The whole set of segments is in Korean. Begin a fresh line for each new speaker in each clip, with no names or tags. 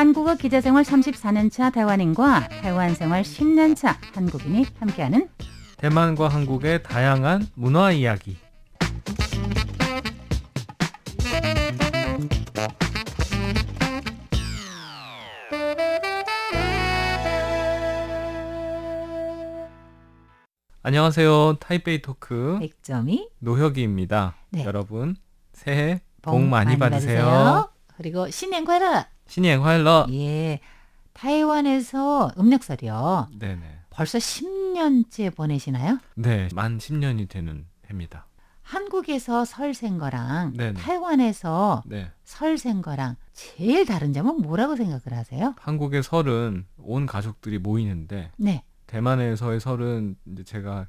한국어 기자생활 34년차 대만인과 대만 생활 10년차 한국인이 함께하는
대만과 한국의 다양한 문화 이야기. 안녕하세요. 타이베이 토크
백점이
노혁이입니다.
네.
여러분 새해 복, 복 많이, 많이 받으세요. 받으세요.
그리고 신년 쾌락
신년 快乐.
예. 타이완에서 음력설이요.
네네.
벌써 10년째 보내시나요?
네, 만 10년이 되는 해입니다.
한국에서 설 생 거랑
네네.
타이완에서
네.
설 생 거랑 제일 다른 점은 뭐라고 생각을 하세요?
한국의 설은 온 가족들이 모이는데
네.
대만에서의 설은 이제 제가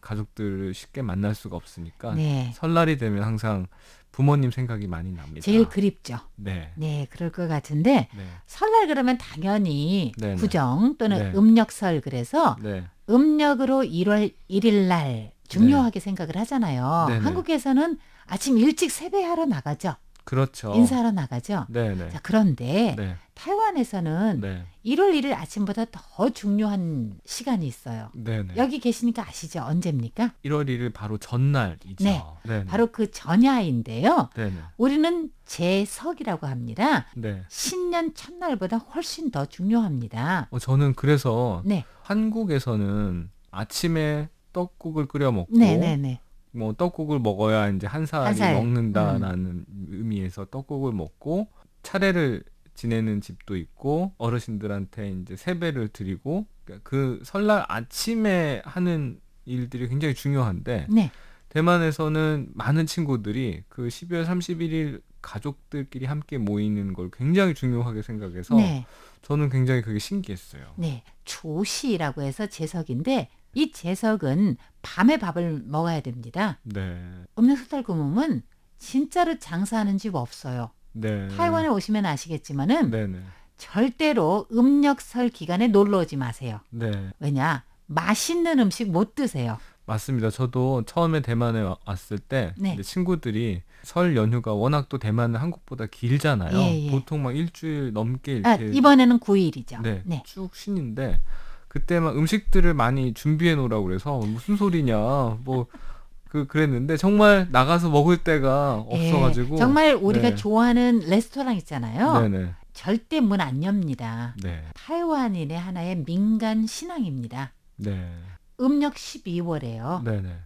가족들을 쉽게 만날 수가 없으니까
네.
설날이 되면 항상 부모님 생각이 많이 납니다.
제일 그립죠.
네.
네, 그럴 것 같은데
네.
설날 그러면 당연히
네네.
구정 또는
네.
음력설 그래서
네.
음력으로 1월 1일 날 중요하게 생각을 하잖아요.
네네.
한국에서는 아침 일찍 세배하러 나가죠.
그렇죠.
인사하러 나가죠.
네, 네.
자, 그런데
네.
타이완에서는
네.
1월 1일 아침보다 더 중요한 시간이 있어요.
네, 네.
여기 계시니까 아시죠? 언제입니까?
1월 1일 바로 전날이죠.
네.
네.
바로 그 전야인데요.
네, 네.
우리는 제석이라고 합니다.
네.
신년 첫날보다 훨씬 더 중요합니다.
어, 저는 그래서
네.
한국에서는 아침에 떡국을 끓여 먹고
네네네.
뭐 떡국을 먹어야 이제 한 살이
한 살.
먹는다라는 의미에서 떡국을 먹고 차례를 지내는 집도 있고 어르신들한테 이제 세배를 드리고 그러니까 그 설날 아침에 하는 일들이 굉장히 중요한데
네.
대만에서는 많은 친구들이 그 12월 31일 가족들끼리 함께 모이는 걸 굉장히 중요하게 생각해서
네.
저는 굉장히 그게 신기했어요.
네. 조시라고 해서 제석인데 이 제석은 밤에 밥을 먹어야 됩니다.
네.
음력설달 구멍은 진짜로 장사하는 집 없어요.
네.
타이완에 오시면 아시겠지만은
네네.
절대로 음력설 기간에 놀러 오지 마세요.
네.
왜냐? 맛있는 음식 못 드세요.
맞습니다. 저도 처음에 대만에 와- 왔을 때
네.
친구들이 설 연휴가 워낙 또 대만은 한국보다 길잖아요.
예, 예.
보통 막 일주일 넘게
아,
이렇게
이번에는 9일이죠.
네,
네.
쭉 쉬는데 그때 막 음식들을 많이 준비해 놓으라고 그래서 무슨 소리냐 뭐 그 그랬는데 정말 나가서 먹을 데가
예,
없어가지고
정말 우리가
네.
좋아하는 레스토랑 있잖아요.
네네
절대 문 안 엽니다.
네
타이완인의 하나의 민간 신앙입니다.
네
음력 12월에요.
네네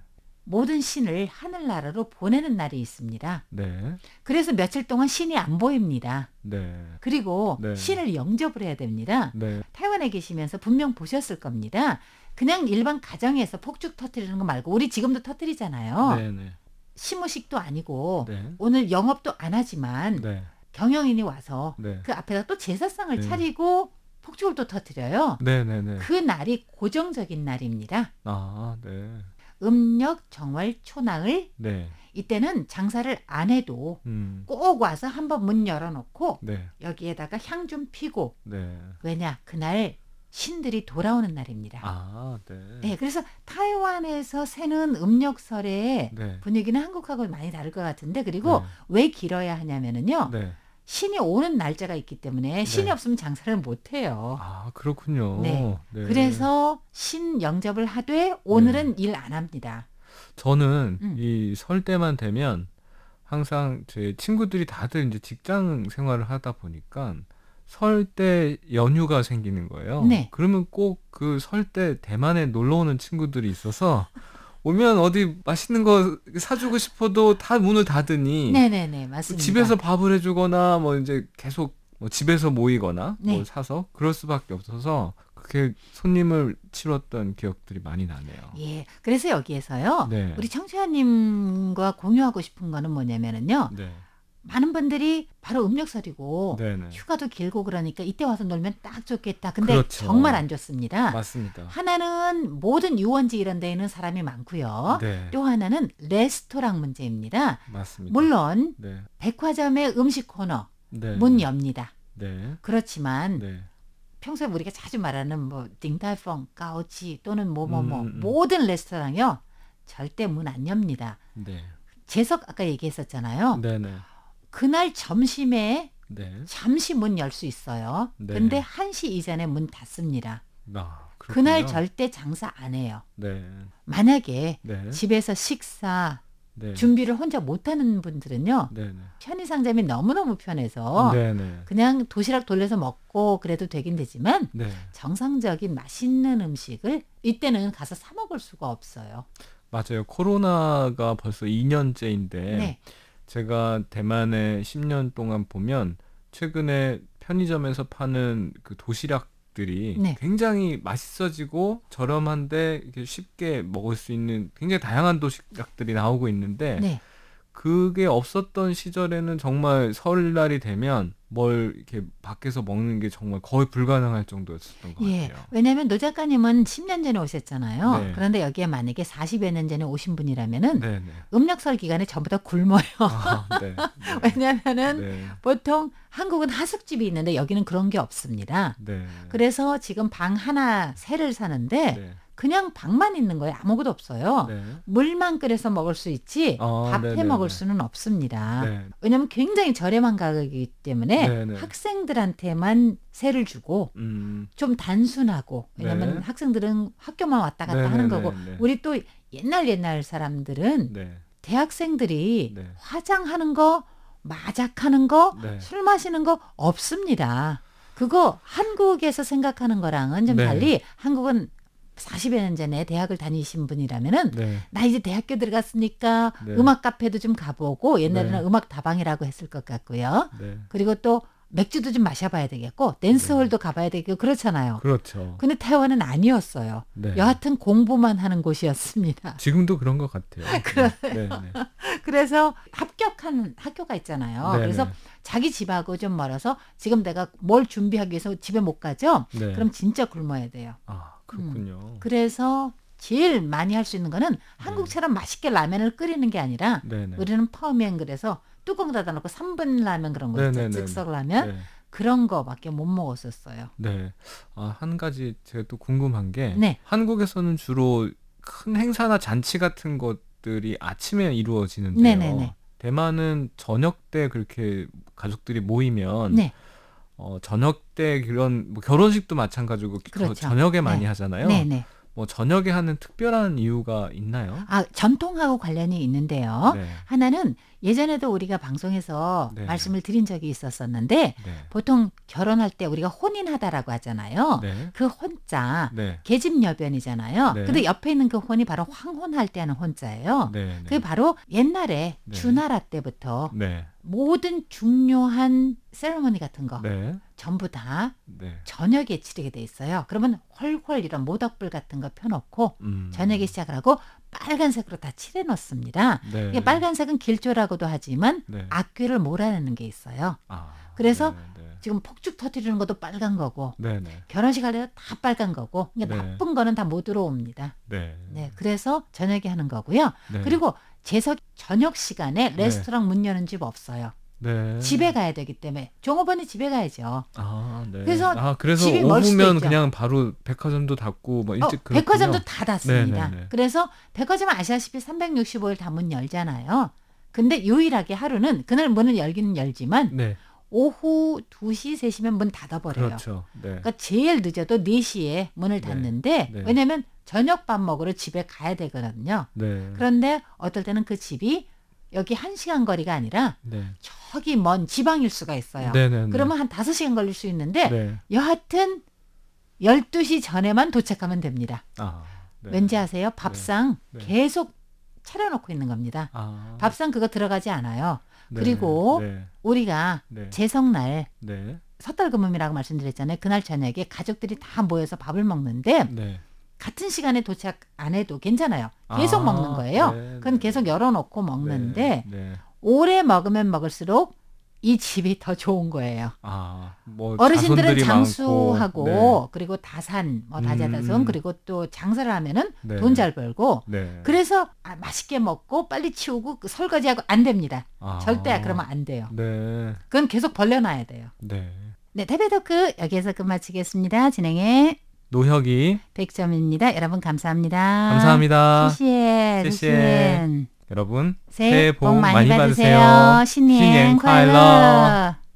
모든 신을 하늘나라로 보내는 날이 있습니다.
네
그래서 며칠 동안 신이 안 보입니다.
네
그리고
네.
신을 영접을 해야 됩니다.
네
타이완에 계시면서 분명 보셨을 겁니다. 그냥 일반 가정에서 폭죽 터트리는 거 말고 우리 지금도 터트리잖아요.
네 네
시무식도 아니고
네
오늘 영업도 안 하지만
네
경영인이 와서
네
그 앞에다 또 제사상을
네.
차리고 폭죽을 또 터트려요.
네 네 네
그 날이 고정적인 날입니다.
아 네
음력 정월 초나을
네.
이때는 장사를 안 해도
음.
꼭 와서 한번 문 열어놓고
네.
여기에다가 향 좀 피고
네.
왜냐 그날 신들이 돌아오는 날입니다.
아, 네.
네, 그래서 타이완에서 새는 음력 설의
네.
분위기는 한국하고 많이 다를 것 같은데 그리고
네.
왜 길어야 하냐면은요
네.
신이 오는 날짜가 있기 때문에 신이
네.
없으면 장사를 못 해요.
아, 그렇군요.
네. 그래서 신 영접을 하되 오늘은 일안 합니다.
저는
음.
이설 때만 되면 항상 제 친구들이 다들 이제 직장 생활을 하다 보니까 설 때 연휴가 생기는 거예요.
네.
그러면 꼭 그 설 때 대만에 놀러 오는 친구들이 있어서 오면 어디 맛있는 거 사주고 싶어도 다 문을 닫으니
네네네 맞습니다.
집에서 밥을 해주거나 뭐 이제 계속 뭐 집에서 모이거나
네.
뭘 사서 그럴 수밖에 없어서 그렇게 손님을 치렀던 기억들이 많이 나네요.
예, 그래서 여기에서요
네.
우리 청취자님과 공유하고 싶은 거는 뭐냐면은요
네.
많은 분들이 바로 음력설이고
네네.
휴가도 길고 그러니까 이때 와서 놀면 딱 좋겠다. 근데
그렇죠.
정말 안 좋습니다.
맞습니다.
하나는 모든 유원지 이런 데에는 사람이 많고요.
네.
또 하나는 레스토랑 문제입니다.
맞습니다.
물론
네.
백화점의 음식 코너
네.
문 엽니다.
네.
그렇지만
네.
평소에 우리가 자주 말하는 뭐 딩달펑, 까오치 또는 뭐뭐뭐
음, 음, 음.
모든 레스토랑이요 절대 문 안 엽니다.
네.
재석 아까 얘기했었잖아요.
네네.
그날 점심에
네.
잠시 문 열 수 있어요.
네.
근데 1시 이전에 문 닫습니다.
아.
그날 절대 장사 안 해요.
네.
만약에
네.
집에서 식사
네.
준비를 혼자 못하는 분들은요.
네. 네.
편의상점이 너무너무 편해서. 그냥 도시락 돌려서 먹고 그래도 되긴 되지만
네.
정상적인 맛있는 음식을 이때는 가서 사 먹을 수가 없어요.
맞아요. 코로나가 벌써 2년째인데
네.
제가 대만에 10년 동안 보면 최근에 편의점에서 파는 그 도시락들이
네.
굉장히 맛있어지고 저렴한데 이렇게 쉽게 먹을 수 있는 굉장히 다양한 도시락들이 나오고 있는데
네.
그게 없었던 시절에는 정말 설날이 되면 뭘 이렇게 밖에서 먹는 게 정말 거의 불가능할 정도였었던 것
예.
같아요.
왜냐하면 노 작가님은 10년 전에 오셨잖아요.
네.
그런데 여기에 만약에 40여 년 전에 오신 분이라면은
네, 네.
음력설 기간에 전부 다 굶어요.
아, 네. 네.
왜냐하면은
네.
보통 한국은 하숙집이 있는데 여기는 그런 게 없습니다.
네.
그래서 지금 방 하나 새를 사는데
네.
그냥 방만 있는 거예요. 아무것도 없어요.
네.
물만 끓여서 먹을 수 있지
아,
밥해
네네네.
먹을 수는 없습니다.
네.
왜냐하면 굉장히 저렴한 가격이기 때문에
네네.
학생들한테만 세를 주고
음.
좀 단순하고 왜냐하면
네.
학생들은 학교만 왔다 갔다 하는
네네네,
거고
네.
우리 또 옛날 옛날 사람들은
네.
대학생들이
네.
화장하는 거 마작하는 거
네.
술 마시는 거 없습니다. 그거 한국에서 생각하는 거랑은 좀
네.
달리 한국은 40여 년 전에 대학을 다니신 분이라면은
네.
나 이제 대학교 들어갔으니까
네.
음악 카페도 좀 가보고 옛날에는
네.
음악 다방이라고 했을 것 같고요.
네.
그리고 또 맥주도 좀 마셔봐야 되겠고 댄스홀도 가봐야 되고 그렇잖아요.
그렇죠.
근데 태화는 아니었어요.
네.
여하튼 공부만 하는 곳이었습니다.
지금도 그런 것 같아요. 네. 네. 네.
그래서 합격한 학교가 있잖아요.
네,
그래서
네.
자기 집하고 좀 멀어서 지금 내가 뭘 준비하기 위해서 집에 못 가죠?
네.
그럼 진짜 굶어야 돼요.
아 그렇군요.
그래서 제일 많이 할 수 있는 거는 한국처럼 맛있게 라면을 끓이는 게 아니라
네. 네.
우리는 퍼면 그래서 뚜껑 닫아놓고 3분 라면 그런 거 있죠. 즉석 라면
네.
그런 거밖에 못 먹었었어요.
네. 아, 한 가지 제가 또 궁금한 게
네.
한국에서는 주로 큰 행사나 잔치 같은 것들이 아침에 이루어지는데요.
네네네.
대만은 저녁 때 그렇게 가족들이 모이면
네.
어, 저녁 때 그런 뭐 결혼식도 마찬가지고
그렇죠.
저녁에 많이
네.
하잖아요.
네 네.
뭐 저녁에 하는 특별한 이유가 있나요?
아 전통하고 관련이 있는데요.
네.
하나는 예전에도 우리가 방송에서
네.
말씀을 드린 적이 있었었는데
네.
보통 결혼할 때 우리가 혼인하다라고 하잖아요.
네.
그 혼자
네.
계집여변이잖아요.
네.
근데 옆에 있는 그 혼이 바로 황혼할 때 하는 혼자예요. 그게 바로 옛날에
네.
주나라 때부터
네.
모든 중요한 세레머니 같은 거
네.
전부 다
네.
저녁에 치르게 돼 있어요. 그러면 헐헐 이런 모닥불 같은 거 펴놓고
음.
저녁에 시작을 하고 빨간색으로 다 칠해 놓습니다.
네.
이게 빨간색은 길조라고도 하지만
네.
악귀를 몰아내는 게 있어요.
아.
그래서
네. 네.
지금 폭죽 터트리는 것도 빨간 거고
네. 네.
결혼식 할 때도 다 빨간 거고 이게
네.
나쁜 거는 다 못 들어옵니다.
네.
네, 그래서 저녁에 하는 거고요.
네.
그리고 재석 저녁 시간에 레스토랑 문 여는 집 없어요.
네.
집에 가야 되기 때문에 종업원이 집에 가야죠.
아, 네.
그래서
아, 그래서
집이
오후면. 그냥 바로 백화점도 닫고 뭐
어,
일찍 그렇군요.
백화점도 다 닫습니다.
네, 네, 네.
그래서 백화점은 아시다시피 365일 다 문 열잖아요. 근데 유일하게 하루는 그날 문을 열기는 열지만
네.
오후 2시, 3시면 문 닫아버려요.
그렇죠. 네.
그러니까 제일 늦어도 4시에 문을
네.
닫는데
네.
왜냐면 저녁 밥 먹으러 집에 가야 되거든요.
네.
그런데 어떨 때는 그 집이 여기 1시간 거리가 아니라
네.
저기 먼 지방일 수가 있어요.
네, 네, 네.
그러면 한 5시간 걸릴 수 있는데
네.
여하튼 12시 전에만 도착하면 됩니다.
아. 네.
왠지 아세요? 밥상
네.
계속 차려놓고 있는 겁니다.
아.
밥상 그거 들어가지 않아요.
네.
그리고
네.
우리가
네.
제성날
네.
섣달 금음이라고 말씀드렸잖아요. 그날 저녁에 가족들이 다 모여서 밥을 먹는데
네.
같은 시간에 도착 안 해도 괜찮아요. 계속
아,
먹는 거예요.
네,
그건
네.
계속 열어놓고 먹는데
네. 네.
오래 먹으면 먹을수록 이 집이 더 좋은 거예요.
아, 뭐
어르신들은 장수하고
많고.
그리고 다산, 뭐 다자다손
음.
그리고 또 장사를 하면은
네.
돈잘 벌고
네.
그래서 아, 맛있게 먹고 빨리 치우고 그 설거지하고 안 됩니다.
아.
절대 그러면 안 돼요.
네.
그건 계속 벌려놔야 돼요.
네.
네, 태베토크 여기에서 끝마치겠습니다. 진행의
노혁이
백점입니다. 여러분 감사합니다.
감사합니다.
시시에
시시에. 여러분
새해 복 많이 받으세요. 신년
신년
快乐